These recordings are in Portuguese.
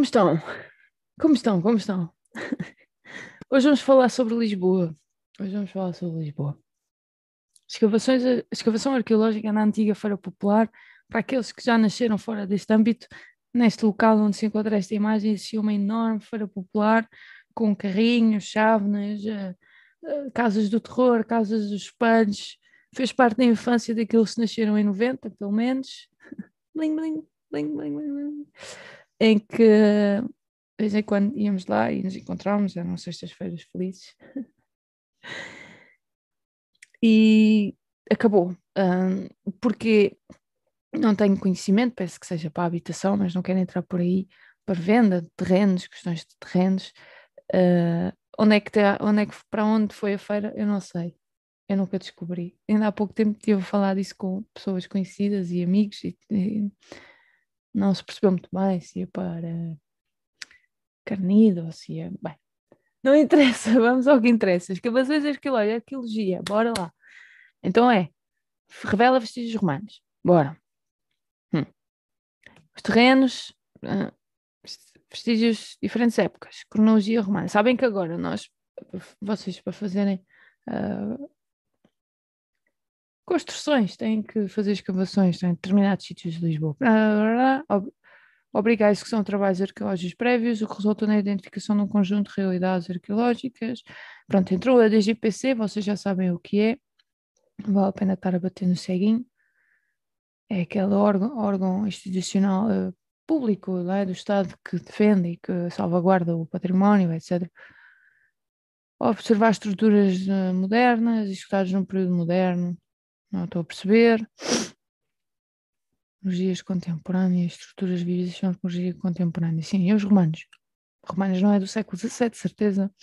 estão? Como estão? Como estão? Hoje vamos falar sobre Lisboa. Hoje vamos falar sobre Lisboa. Escavações, escavação arqueológica na antiga Feira Popular. Para aqueles que já nasceram fora deste âmbito, neste local onde se encontra esta imagem, existia uma enorme Feira Popular com carrinhos, chávenas, uh, uh, casas do terror, casas dos espanhos. Fez parte da infância daqueles que nasceram em 90, pelo menos. bling, bling, bling, bling, bling em que de vez em quando íamos lá e nos encontrávamos, eram sextas-feiras felizes. e acabou. Um, porque não tenho conhecimento, peço que seja para a habitação, mas não quero entrar por aí para venda de terrenos, questões de terrenos. Uh, onde é que tá, onde é que, para onde foi a feira, eu não sei. Eu nunca descobri. Ainda há pouco tempo estive a falar disso com pessoas conhecidas e amigos e, e não se percebeu muito bem se ia para Carnido ou se ia. Bem, não interessa, vamos ao que interessa. Escavações arqueológicas, arqueologia, bora lá. Então é, revela vestígios romanos, bora. Hum. Os terrenos, uh, vestígios diferentes épocas, cronologia romana. Sabem que agora nós, vocês para fazerem uh, construções, têm que fazer escavações em determinados sítios de Lisboa. Obrigar a execução de trabalhos arqueológicos prévios, o que resulta na identificação de um conjunto de realidades arqueológicas. Pronto, entrou a DGPC, vocês já sabem o que é, vale a pena estar a bater no ceguinho. É aquele órgão, órgão institucional uh, público é, do Estado que defende e que salvaguarda o património, etc. Observar estruturas uh, modernas, executadas num período moderno, não estou a perceber. Tecnologias contemporâneas, estruturas vivas são tecnologia contemporânea. Sim, e os romanos? Romanos não é do século XVII, certeza.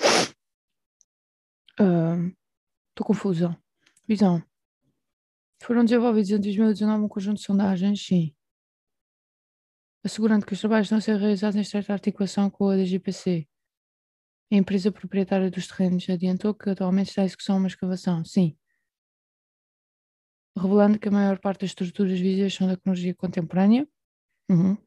Estou uh, confusa. Visão. Foram desenvolvidos em 2019 um conjunto de sondagens, sim. Assegurando que os trabalhos estão a ser realizados em estreita articulação com a DGPC. A empresa proprietária dos terrenos adiantou que atualmente está em execução uma escavação. Sim revelando que a maior parte das estruturas visíveis são da cronologia contemporânea. Uhum.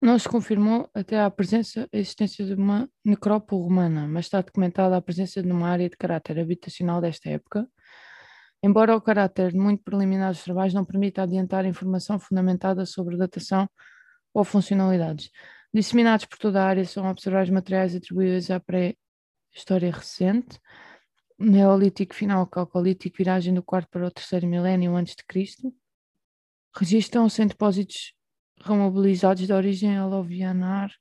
Não se confirmou até a presença, a existência de uma necrópole romana, mas está documentada a presença de uma área de caráter habitacional desta época, embora o caráter muito preliminar dos trabalhos não permita adiantar informação fundamentada sobre datação ou funcionalidades. Disseminados por toda a área são observados materiais atribuídos à pré-história recente, Neolítico final, Calcolítico, viragem do quarto para o terceiro milénio antes de Cristo. Registram-se em depósitos remobilizados de origem alovianar.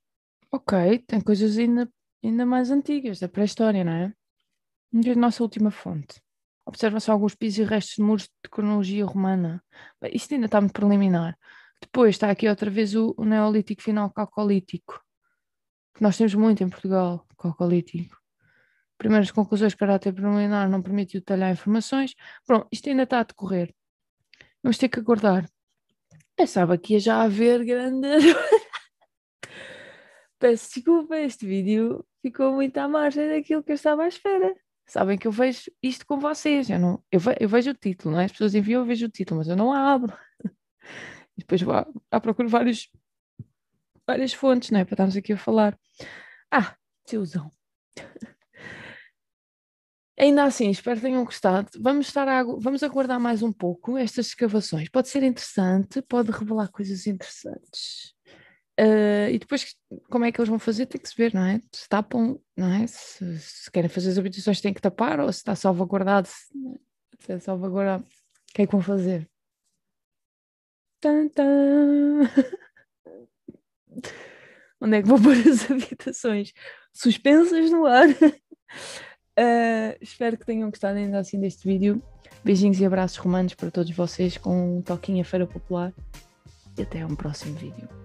Ok, tem coisas ainda, ainda mais antigas, da pré-história, não é? a nossa última fonte. Observa-se alguns pisos e restos de muros de cronologia romana. Isto ainda está muito preliminar. Depois está aqui outra vez o, o Neolítico final calcolítico, que nós temos muito em Portugal, calcolítico primeiras conclusões de caráter preliminar não permitiu detalhar informações. Pronto, isto ainda está a decorrer. Vamos ter que aguardar. Pensava que ia já haver grande. Peço desculpa, este vídeo ficou muito à margem daquilo que eu estava à espera. Sabem que eu vejo isto com vocês. Eu, não, eu, ve, eu vejo o título, não é? As pessoas enviam, eu vejo o título, mas eu não abro. E depois vou à, à procura vários, várias fontes, não é? Para estarmos aqui a falar. Ah, tiozão. Ainda assim, espero que tenham gostado. Vamos, estar a, vamos aguardar mais um pouco estas escavações. Pode ser interessante, pode revelar coisas interessantes. Uh, e depois, como é que eles vão fazer? Tem que se ver, não é? Se tapam, não é? Se, se querem fazer as habitações, têm que tapar, ou se está salvaguardado, se, é salvaguardado, o que é que vão fazer? Tan, tan. Onde é que vão pôr as habitações? Suspensas no ar. Uh, espero que tenham gostado ainda assim deste vídeo. Beijinhos e abraços romanos para todos vocês com um toquinho a Feira Popular. E até um próximo vídeo.